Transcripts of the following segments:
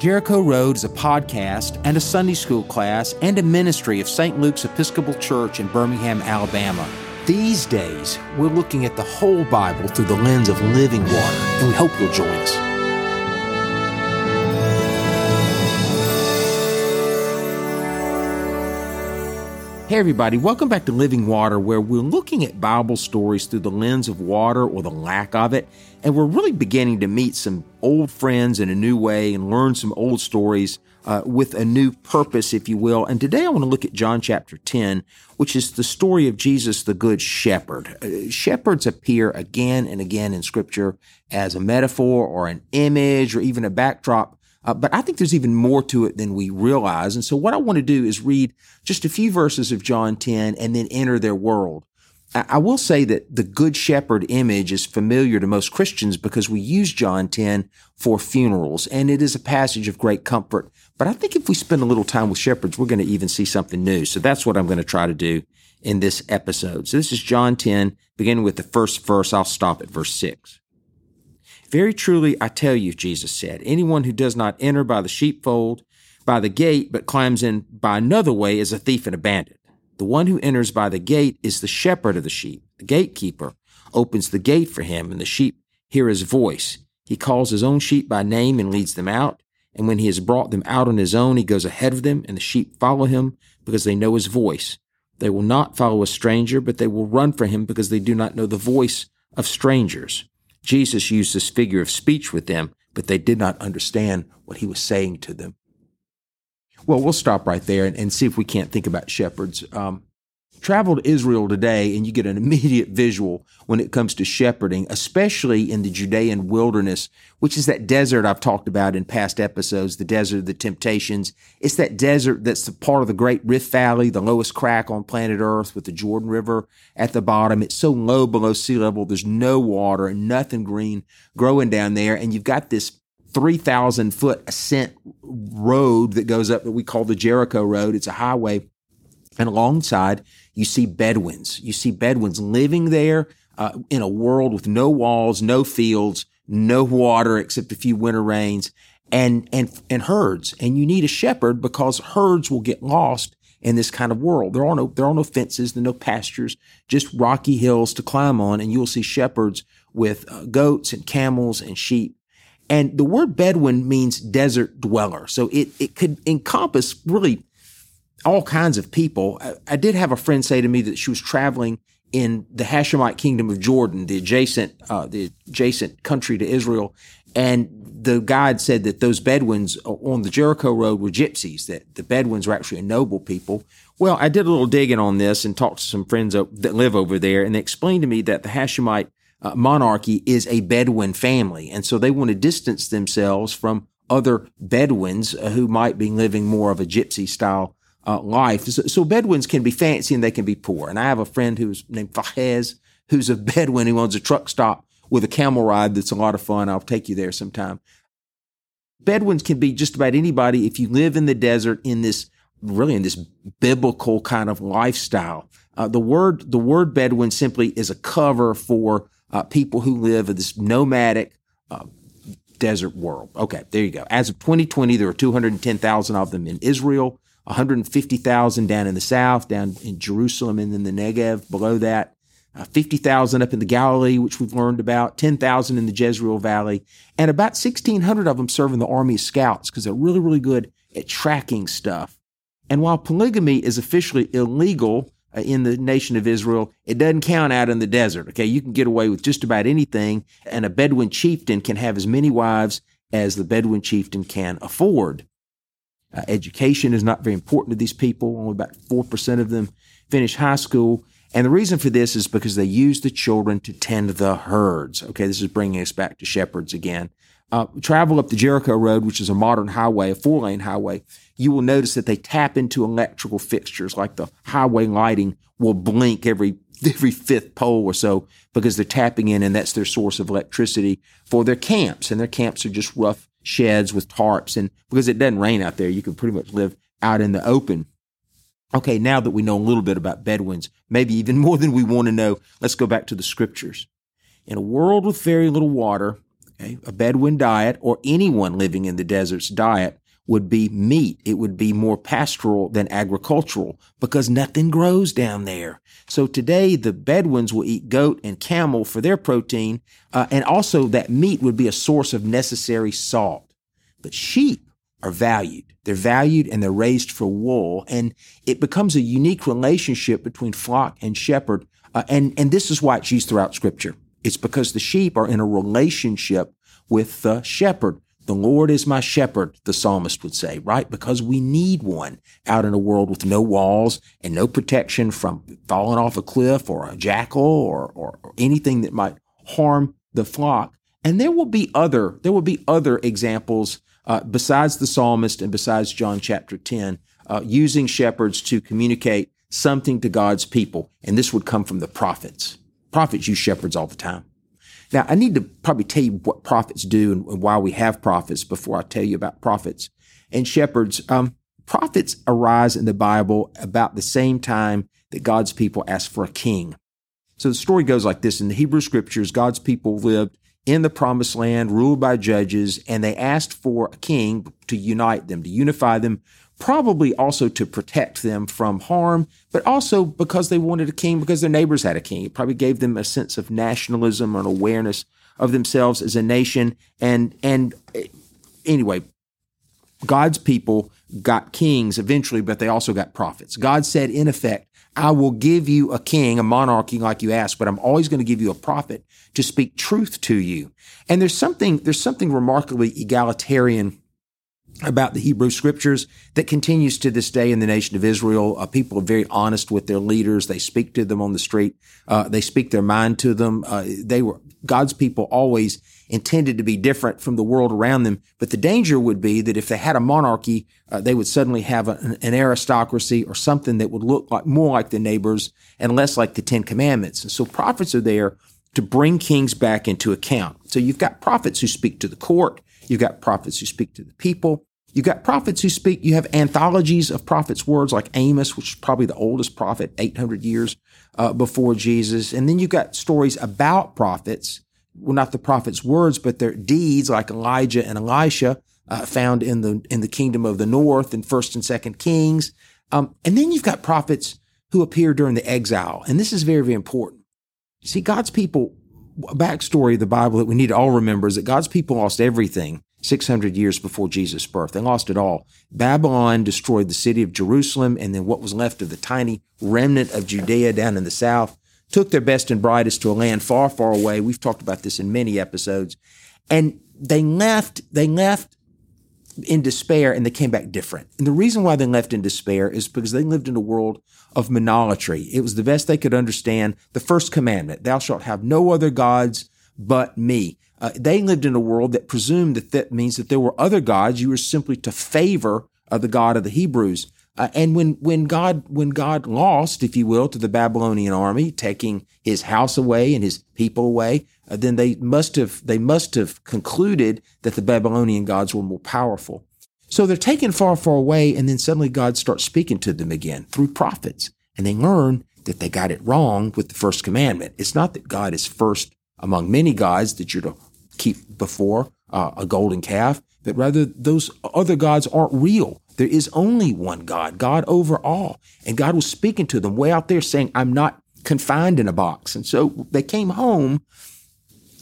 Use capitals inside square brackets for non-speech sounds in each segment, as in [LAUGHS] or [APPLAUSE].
Jericho Road is a podcast and a Sunday school class and a ministry of St. Luke's Episcopal Church in Birmingham, Alabama. These days, we're looking at the whole Bible through the lens of living water, and we hope you'll join us. Hey, everybody, welcome back to Living Water, where we're looking at Bible stories through the lens of water or the lack of it. And we're really beginning to meet some old friends in a new way and learn some old stories uh, with a new purpose, if you will. And today I want to look at John chapter 10, which is the story of Jesus, the Good Shepherd. Uh, shepherds appear again and again in Scripture as a metaphor or an image or even a backdrop uh, but I think there's even more to it than we realize. And so what I want to do is read just a few verses of John 10 and then enter their world. I, I will say that the Good Shepherd image is familiar to most Christians because we use John 10 for funerals, and it is a passage of great comfort. But I think if we spend a little time with shepherds, we're going to even see something new. So that's what I'm going to try to do in this episode. So this is John 10, beginning with the first verse. I'll stop at verse 6. Very truly, I tell you, Jesus said, anyone who does not enter by the sheepfold, by the gate, but climbs in by another way is a thief and a bandit. The one who enters by the gate is the shepherd of the sheep. The gatekeeper opens the gate for him, and the sheep hear his voice. He calls his own sheep by name and leads them out. And when he has brought them out on his own, he goes ahead of them, and the sheep follow him because they know his voice. They will not follow a stranger, but they will run for him because they do not know the voice of strangers. Jesus used this figure of speech with them, but they did not understand what he was saying to them. Well, we'll stop right there and, and see if we can't think about shepherds. Um, travel to Israel today and you get an [LAUGHS] immediate visual when it comes to shepherding, especially in the Judean wilderness, which is that desert I've talked about in past episodes, the desert of the temptations. It's that desert that's the part of the Great Rift Valley, the lowest crack on planet Earth with the Jordan River at the bottom. It's so low below sea level. There's no water and nothing green growing down there. And you've got this 3,000 foot ascent road that goes up that we call the Jericho Road. It's a highway. And alongside you see Bedouins. You see Bedouins living there uh, in a world with no walls, no fields, no water except a few winter rains, and and and herds. And you need a shepherd because herds will get lost in this kind of world. There are no there are no fences, there are no pastures, just rocky hills to climb on, and you will see shepherds with uh, goats and camels and sheep. And the word Bedouin means desert dweller, so it it could encompass really all kinds of people. I, I, did have a friend say to me that she was traveling in the Hashemite kingdom of Jordan, the adjacent uh, the adjacent country to Israel, and the guide said that those Bedouins on the Jericho road were gypsies. That the Bedouins were actually a noble people. Well, I did a little digging on this and talked to some friends that live over there, and they explained to me that the Hashemite uh, monarchy is a Bedouin family, and so they want to distance themselves from other Bedouins uh, who might be living more of a gypsy style uh, life. So, so, Bedouins can be fancy and they can be poor. And I have a friend who's named Fahez, who's a [LAUGHS] Bedouin who owns a truck stop with a camel ride that's a lot of fun. I'll take you there sometime. Bedouins can be just about anybody if you live in the desert in this really in this biblical kind of lifestyle. Uh, the word the word Bedouin simply is a cover for uh, people who live in this nomadic uh, desert world. Okay, there you go. As of 2020, there are 210,000 of them in Israel. 150,000 down in the south, down in Jerusalem and then the Negev below that. Uh, 50,000 up in the Galilee, which we've learned about, 10,000 in the Jezreel Valley, and about 1,600 of them serve in the Army of Scouts because they're really, really good at tracking stuff. And while polygamy is officially illegal uh, in the nation of Israel, it doesn't count out in the desert. Okay, you can get away with just about anything, and a Bedouin chieftain can have as many wives as the Bedouin chieftain can afford. Uh, education is not very important to these people. Only about 4% of them finish high school. And the reason for this is because they use the children to tend the herds. Okay, this is bringing us back to shepherds again. Uh, travel up the Jericho Road, which is a modern highway, a four lane highway, you will notice that they tap into electrical fixtures like the highway lighting will blink every [LAUGHS] every fifth pole or so because they're tapping in and that's their source of electricity for their camps. And their camps are just rough sheds with tarps. And because it doesn't rain out there, you can pretty much live out in the open. Okay, now that we know a little bit about Bedouins, maybe even [LAUGHS] more than we want to know, let's go back to the scriptures. In a world with very little water, okay, a Bedouin diet or anyone living in the desert's diet would be meat. It would be more pastoral than agricultural because nothing grows down there. So today the Bedouins will eat goat and camel for their protein. Uh, and also that meat would be a source of necessary salt. But sheep are valued. They're valued and they're raised for wool. And it becomes a unique relationship between flock and shepherd. Uh, and, and this is why it's used throughout scripture. It's because the sheep are in a relationship with the shepherd. The Lord is my shepherd, the psalmist would say, right? Because we need one out in a world with no walls and no protection from falling off a cliff or a jackal or, or, or anything that might harm the flock. And there will be other, there will be other examples uh, besides the psalmist and besides John chapter 10, uh, using shepherds to communicate something to God's people. And this would come from the prophets. Prophets use shepherds all the time. Now, I need to probably tell you what prophets do and why we have prophets before I tell you about prophets and shepherds. Um, prophets arise in the Bible about the same time that God's people ask for a king. So the story goes like this. In the Hebrew scriptures, God's people lived in the promised land, ruled by judges, and they asked for a king to unite them, to unify them probably also to protect them from harm, but also because they wanted a king because their neighbors had a king. It probably gave them a sense of nationalism and awareness of themselves as a nation. And and eh, anyway, God's people got kings eventually, but they also got prophets. God said, in effect, I will give you a king, a monarchy like you asked, but I'm always going to give you a prophet to speak truth to you. And there's something, there's something remarkably egalitarian about the Hebrew scriptures that continues to this day in the nation of Israel. Uh, people are very honest with their leaders. They speak to them on the street. Uh, they speak their mind to them. Uh, they were God's people always intended to be different from the world around them. But the danger would be that if they had a monarchy, uh, they would suddenly have an, an, aristocracy or something that would look like more like the neighbors and less like the Ten Commandments. And so prophets are there to bring kings back into account. So you've got prophets who speak to the court. You've got prophets who speak to the people. You've got prophets who speak. You have anthologies of prophets' words like Amos, which is probably the oldest prophet, 800 years uh, before Jesus. And then you've got stories about prophets, well, not the prophets' words, but their deeds like Elijah and Elisha, uh, found in the in the kingdom of the north in First and Second Kings. Um, and then you've got prophets who appear during the exile, and this is very very important. See, God's people. A backstory of the Bible that we need to all remember is that God's people lost everything 600 years before Jesus' birth. They lost it all. Babylon destroyed the city of Jerusalem, and then what was left of the tiny remnant of Judea down in the south took their best and brightest to a land far, far away. We've talked about this in many episodes. And they left, they left in despair and they came back different. And the reason why they left in despair is because they lived in a world of monolatry. It was the best they could understand. The first commandment, thou shalt have no other gods but me. Uh, they lived in a world that presumed that that means that there were other gods. You were simply to favor uh, the God of the Hebrews. Uh, and when when God when God lost, if you will, to the Babylonian army, taking his house away and his people away, uh, then they must have they must have concluded that the Babylonian gods were more powerful. So they're taken far, far away, and then suddenly God starts speaking to them again through prophets, and they learn that they got it wrong with the first commandment. It's not that God is first among many gods that you're to keep before uh, a golden calf, that rather those other gods aren't real. There is only one God, God over all. And God was speaking to them way out there saying, I'm not confined in a box. And so they came home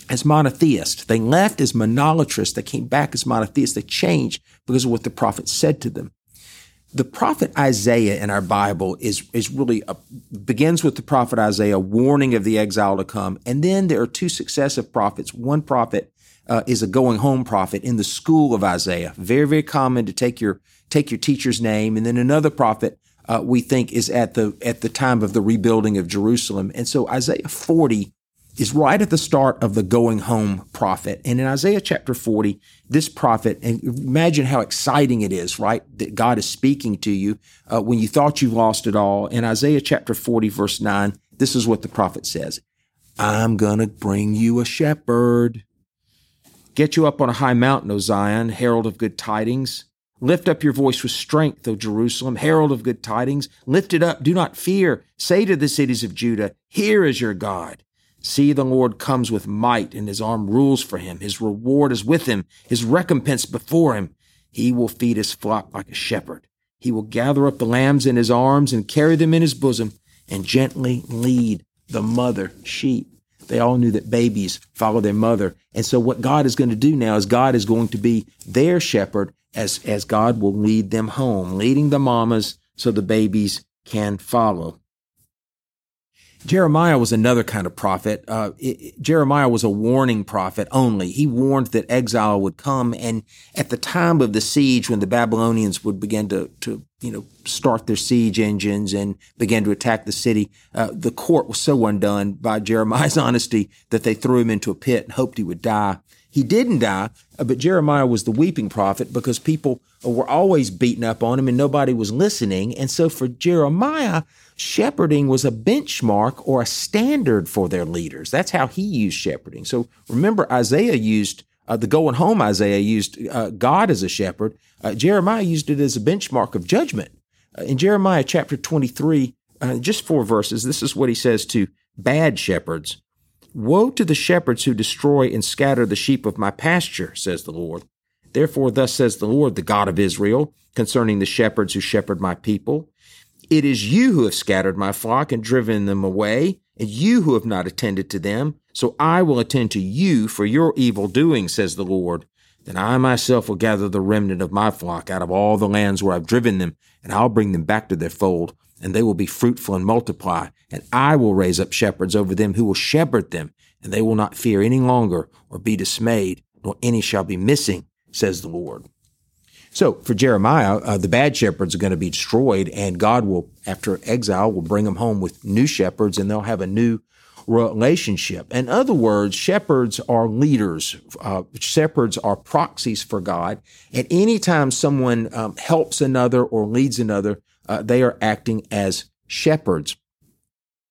as monotheists. They left as monolatrists. They came back as monotheists. They changed because of what the prophet said to them. The prophet Isaiah in our Bible is, is really a, begins with the prophet Isaiah warning of the exile to come. And then there are two successive prophets. One prophet uh, is a going home prophet in the school of Isaiah. Very, very common to take your, take your teacher's name. And then another prophet, uh, we think is at the, at the time of the rebuilding of Jerusalem. And so Isaiah 40 is right at the start of the going home prophet. And in Isaiah chapter 40, this prophet, and imagine how exciting it is, right? That God is speaking to you uh, when you thought you lost it all. In Isaiah chapter 40, verse 9, this is what the prophet says I'm going to bring you a shepherd. Get you up on a high mountain, O Zion, herald of good tidings. Lift up your voice with strength, O Jerusalem, herald of good tidings. Lift it up, do not fear. Say to the cities of Judah, Here is your God. See, the Lord comes with might, and his arm rules for him. His reward is with him, his recompense before him. He will feed his flock like a shepherd. He will gather up the lambs in his arms and carry them in his bosom and gently lead the mother sheep. They all knew that babies follow their mother. And so what God is going to do now is God is going to be their shepherd as, as God will lead them home, leading the mamas so the babies can follow. Jeremiah was another kind of prophet. Uh, it, Jeremiah was a warning prophet only. He warned that exile would come, and at the time of the siege, when the Babylonians would begin to, to you know, start their siege engines and begin to attack the city, uh, the court was so undone by Jeremiah's [LAUGHS] honesty that they threw him into a pit and hoped he would die. He didn't die, uh, but Jeremiah was the weeping prophet because people were always beating up on him and nobody was listening. And so for Jeremiah, shepherding was a benchmark or a standard for their leaders. That's how he used shepherding. So remember, Isaiah used uh, the going home Isaiah used uh, God as a shepherd. Uh, Jeremiah used it as a benchmark of judgment. Uh, in Jeremiah chapter 23, uh, just four verses, this is what he says to bad shepherds Woe to the shepherds who destroy and scatter the sheep of my pasture, says the Lord. Therefore, thus says the Lord, the God of Israel, concerning the shepherds who shepherd my people it is you who have scattered my flock and driven them away, and you who have not attended to them. So I will attend to you for your evil doing, says the Lord. Then I myself will gather the remnant of my flock out of all the lands where I've driven them, and I'll bring them back to their fold, and they will be fruitful and multiply. And I will raise up shepherds over them who will shepherd them, and they will not fear any longer or be dismayed, nor any shall be missing, says the Lord. So for Jeremiah, uh, the bad shepherds are going to be destroyed, and God will, after exile, will bring them home with new shepherds, and they'll have a new relationship. In other words, shepherds are leaders. Uh, shepherds are proxies for God. And anytime someone um, helps another or leads another, uh, they are acting as shepherds.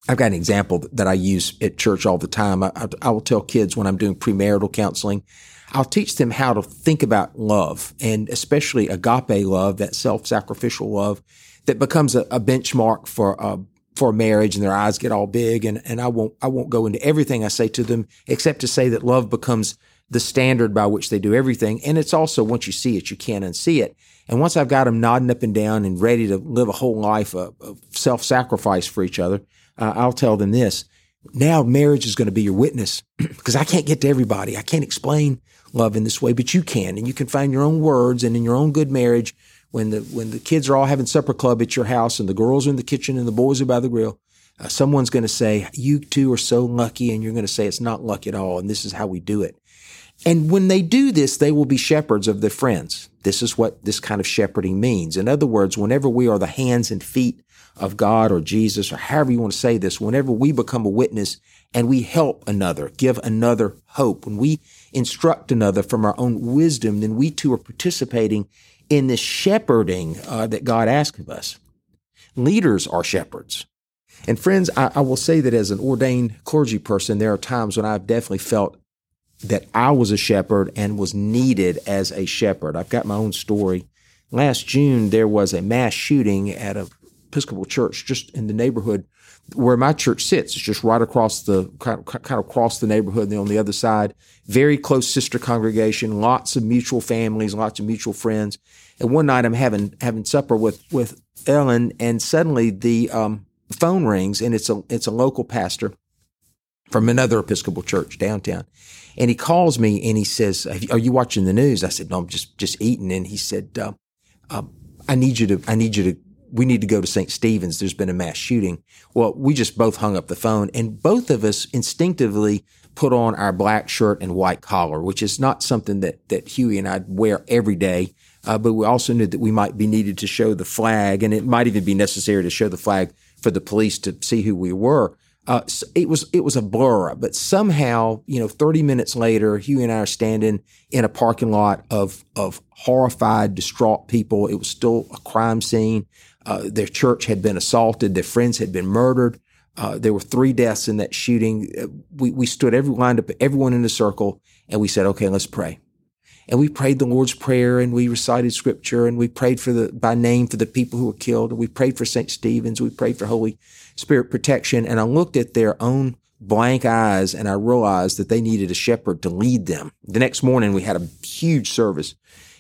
I've got an example that I use at church all the time. I, I will tell kids when I'm doing premarital counseling I'll teach them how to think about love and especially agape love, that self-sacrificial love that becomes a, a benchmark for uh, for marriage and their eyes get all big and, and I won't I won't go into everything I say to them except to say that love becomes the standard by which they do everything. And it's also once you see it, you can't unsee it. And once I've got them nodding up and down and ready to live a whole life of, of self-sacrifice for each other, uh, I'll tell them this. Now marriage is going to be your witness [CLEARS THROAT] because I can't get to everybody. I can't explain love in this way, but you can, and you can find your own words. And in your own good marriage, when the when the kids are all having supper club at your house, and the girls are in the kitchen, and the boys are by the grill, uh, someone's going to say, "You two are so lucky," and you're going to say, "It's not luck at all," and this is how we do it. And when they do this, they will be shepherds of their friends. This is what this kind of shepherding means. In other words, whenever we are the hands and feet of God or Jesus or however you want to say this, whenever we become a witness and we help another, give another hope, when we instruct another from our own wisdom, then we too are participating in the shepherding uh, that God asks of us. Leaders are shepherds. And friends, I, I, will say that as an ordained clergy person, there are times when I've definitely felt that I was a shepherd and was needed as a shepherd. I've got my own story. Last June, there was a mass shooting at a Episcopal church just in the neighborhood where my church sits. It's just right across the kind of, kind of across the neighborhood and then on the other side. Very close sister congregation, lots of mutual families, lots of mutual friends. And one night I'm having having supper with with Ellen, and suddenly the um, phone rings, and it's a it's a local pastor from another Episcopal church downtown. And he calls me and he says, "Are you watching the news?" I said, "No, I'm just just eating." And he said, uh, uh, "I need you to I need you to we need to go to St. Stephen's. There's been a mass shooting. Well, we just both hung up the phone and both of us instinctively put on our black shirt and white collar, which is not something that, that Huey and I wear every day. Uh, but we also knew that we might be needed to show the flag and it might even be necessary to show the flag for the police to see who we were. Uh, it was it was a blur, but somehow, you know, 30 minutes later, Huey and I are standing in a parking lot of of horrified, distraught people. It was still a crime scene. Uh, their church had been assaulted. Their friends had been murdered. Uh, there were three deaths in that shooting. Uh, we, we stood every lined up, everyone in a circle, and we said, "Okay, let's pray." And we prayed the Lord's prayer, and we recited scripture, and we prayed for the by name for the people who were killed, and we prayed for Saint Stephen's. We prayed for Holy Spirit protection. And I looked at their own blank eyes and I realized that they needed a shepherd to lead them. The next morning we had a huge service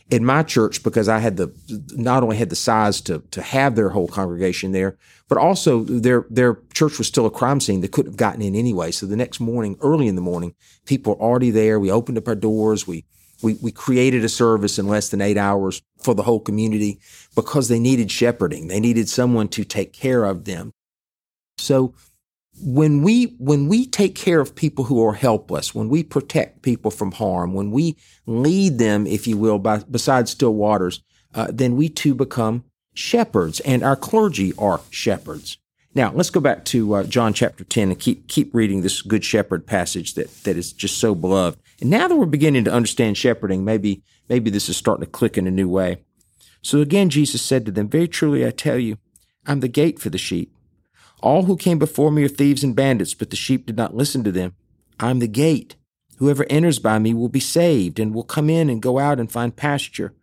in my church because I had the not only had the size to to have their whole congregation there, but also their their church was still a crime scene. They couldn't have gotten in anyway. So the next morning, early in the morning, people were already there. We opened up our doors. We we we created a service in less than eight hours for the whole community because they needed shepherding. They needed someone to take care of them. So when we when we take care of people who are helpless, when we protect people from harm, when we lead them, if you will, by beside still waters, uh, then we too become shepherds, and our clergy are shepherds. Now let's go back to uh, John chapter ten and keep keep reading this good shepherd passage that that is just so beloved. And now that we're beginning to understand shepherding, maybe maybe this is starting to click in a new way. So again, Jesus said to them, "Very truly I tell you, I'm the gate for the sheep." All who came before me are thieves and bandits, but the sheep did not listen to them. I am the gate. Whoever enters by me will be saved and will come in and go out and find pasture.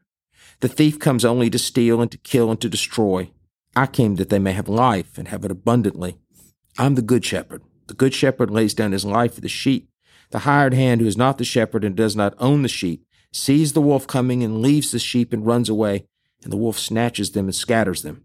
The thief comes only to steal and to kill and to destroy. I came that they may have life and have it abundantly. I'm the good shepherd. The good shepherd lays down his life for the sheep. The hired hand who is not the shepherd and does not own the sheep sees the wolf coming and leaves the sheep and runs away, and the wolf snatches them and scatters them.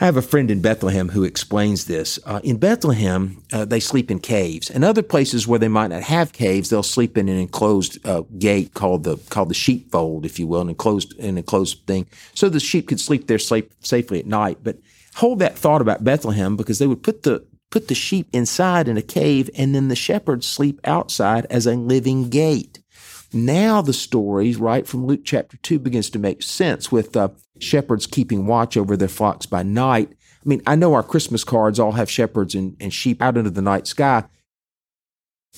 I have a friend in Bethlehem who explains this. Uh, in Bethlehem, uh, they sleep in caves, and other places where they might not have caves, they'll sleep in an enclosed uh, gate called the called the sheepfold, if you will, an enclosed an enclosed thing, so the sheep could sleep there safely at night. But hold that thought about Bethlehem because they would put the put the sheep inside in a cave, and then the shepherds sleep outside as a living gate. Now the story, right from Luke chapter 2, begins to make sense with uh, shepherds keeping watch over their flocks by night. I mean, I know our Christmas cards all have shepherds and, and sheep out into the night sky,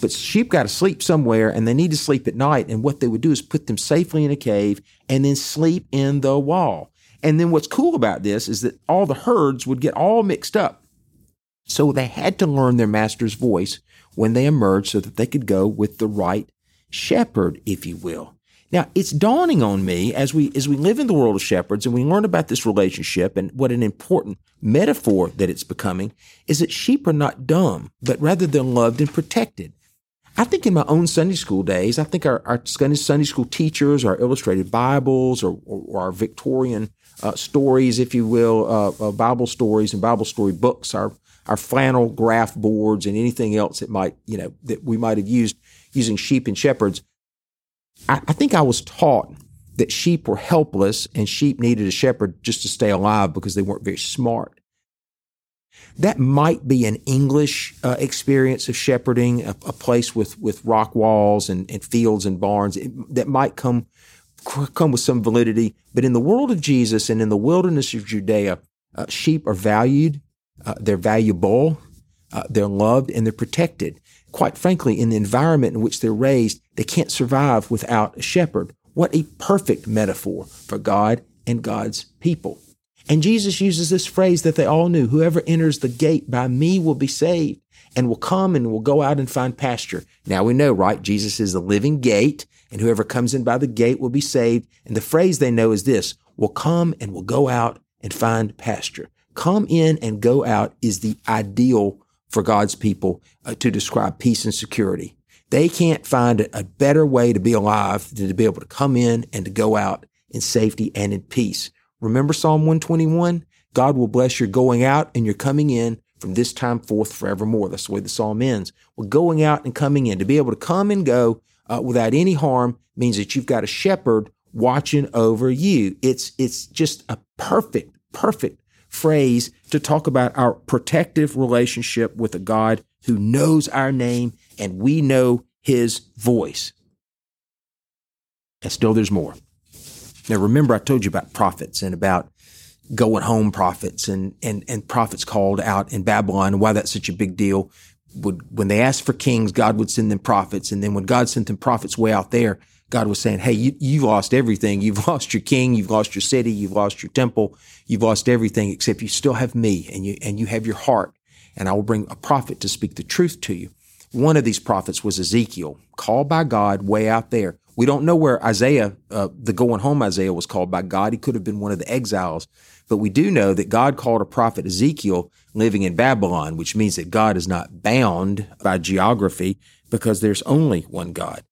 but sheep got to sleep somewhere and they need to sleep at night. And what they would do is put them safely in a cave and then sleep in the wall. And then what's cool about this is that all the herds would get all mixed up. So they had to learn their master's voice when they emerged so that they could go with the right shepherd, if you will. Now, it's dawning on me as we as we live in the world of shepherds and we learn about this relationship and what an important metaphor that it's becoming is that sheep are not dumb, but rather they're loved and protected. I think in my own Sunday school days, I think our, our Sunday school teachers, our illustrated Bibles, or, or, or our Victorian uh, stories, if you will, uh, uh, Bible stories and Bible story books, our our flannel graph boards, and anything else that might you know that we might have used using sheep and shepherds. I, I think I was taught that sheep were helpless and sheep needed a shepherd just to stay alive because they weren't very smart. That might be an English uh, experience of shepherding, a, a, place with, with rock walls and, and fields and barns it, that might come come with some validity. But in the world of Jesus and in the wilderness of Judea, uh, sheep are valued, uh, they're valuable, uh, they're loved, and they're protected quite frankly, in the environment in which they're raised, they can't survive without a shepherd. What a perfect metaphor for God and God's people. And Jesus uses this phrase that they all knew whoever enters the gate by me will be saved and will come and will go out and find pasture. Now we know, right? Jesus is the living gate, and whoever comes in by the gate will be saved. And the phrase they know is this will come and will go out and find pasture. Come in and go out is the ideal for God's people uh, to describe peace and security. They can't find a better way to be alive than to be able to come in and to go out in safety and in peace. Remember Psalm 121? God will bless your going out and your coming in from this time forth forevermore. That's the way the psalm ends. Well, going out and coming in, to be able to come and go uh, without any harm means that you've got a shepherd watching over you. It's, it's just a perfect, perfect phrase to talk about our protective relationship with a God who knows our name and we know his voice. And still, there's more. Now, remember, I told you about prophets and about going home prophets and, and, and prophets called out in Babylon why that's such a big deal. Would, when they asked for kings, God would send them prophets. And then when God sent them prophets way out there, God was saying, Hey, you, you've lost everything. You've [LAUGHS] lost your king. You've lost your city. You've lost your temple. You've lost everything except you still have me and you, and you have your heart. And I will bring a prophet to speak the truth to you. One of these prophets was Ezekiel, called by God way out there. We don't know where Isaiah, uh, the going home Isaiah, was called by God. He could have been one of the exiles. But we do know that God called a prophet Ezekiel living in Babylon, which means that God is not bound by geography because there's only one God.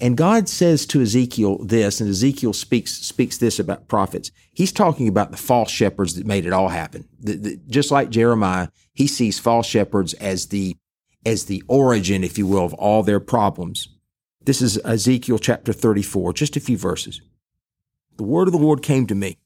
And God says to Ezekiel this, and Ezekiel speaks speaks this about prophets. He's talking about the false shepherds that made it all happen. The, the, just like Jeremiah, he sees false shepherds as the as the origin, if you will, of all their problems. This is Ezekiel chapter 34, just a few verses. The word of the Lord came to me,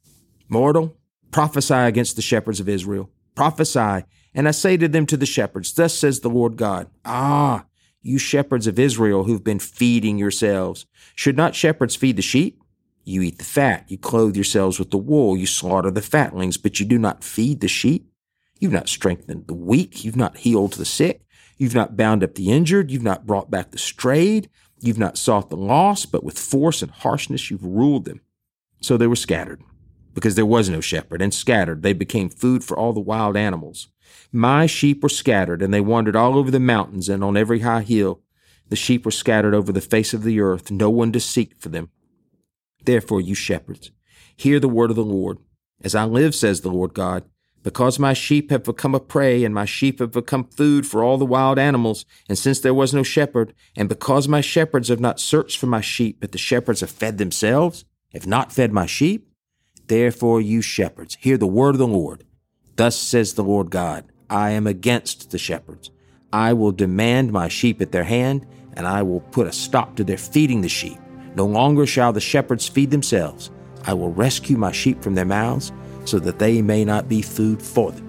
mortal, prophesy against the shepherds of Israel. Prophesy, and I say to them to the shepherds, Thus says the Lord God, Ah, you shepherds of Israel who've been feeding yourselves. Should not shepherds feed the sheep? You eat the fat, you clothe yourselves with the wool, you slaughter the fatlings, but you do not feed the sheep. You've not strengthened the weak, you've not healed the sick, you've not bound up the injured, you've not brought back the strayed, you've not sought the lost, but with force and harshness you've ruled them. So they were scattered, because there was no shepherd, and scattered they became food for all the wild animals. My sheep were scattered, and they wandered all over the mountains and on every high hill. The sheep were scattered over the face of the earth, no one to seek for them. Therefore, you shepherds, hear the word of the Lord. As I live, says the Lord God, because my sheep have become a prey, and my sheep have become food for all the wild animals, and since there was no shepherd, and because my shepherds have not searched for my sheep, but the shepherds have fed themselves, have not fed my sheep, therefore, you shepherds, hear the word of the Lord. Thus says the Lord God I am against the shepherds. I will demand my sheep at their hand, and I will put a stop to their feeding the sheep. No longer shall the shepherds feed themselves. I will rescue my sheep from their mouths, so that they may not be food for them.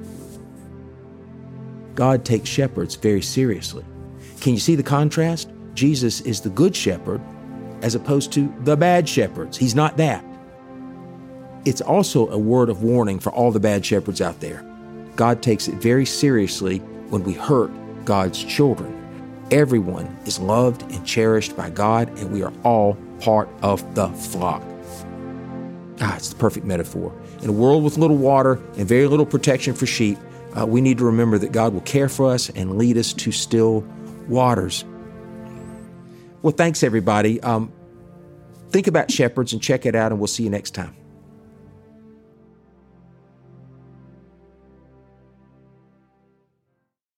God takes shepherds very seriously. Can you see the contrast? Jesus is the good shepherd as opposed to the bad shepherds. He's not that. It's also a word of warning for all the bad shepherds out there. God takes it very seriously when we hurt God's children. Everyone is loved and cherished by God, and we are all part of the flock. Ah, it's the perfect metaphor. In a world with little water and very little protection for sheep, uh, we need to remember that God will care for us and lead us to still waters. Well, thanks, everybody. Um, think about shepherds and check it out, and we'll see you next time.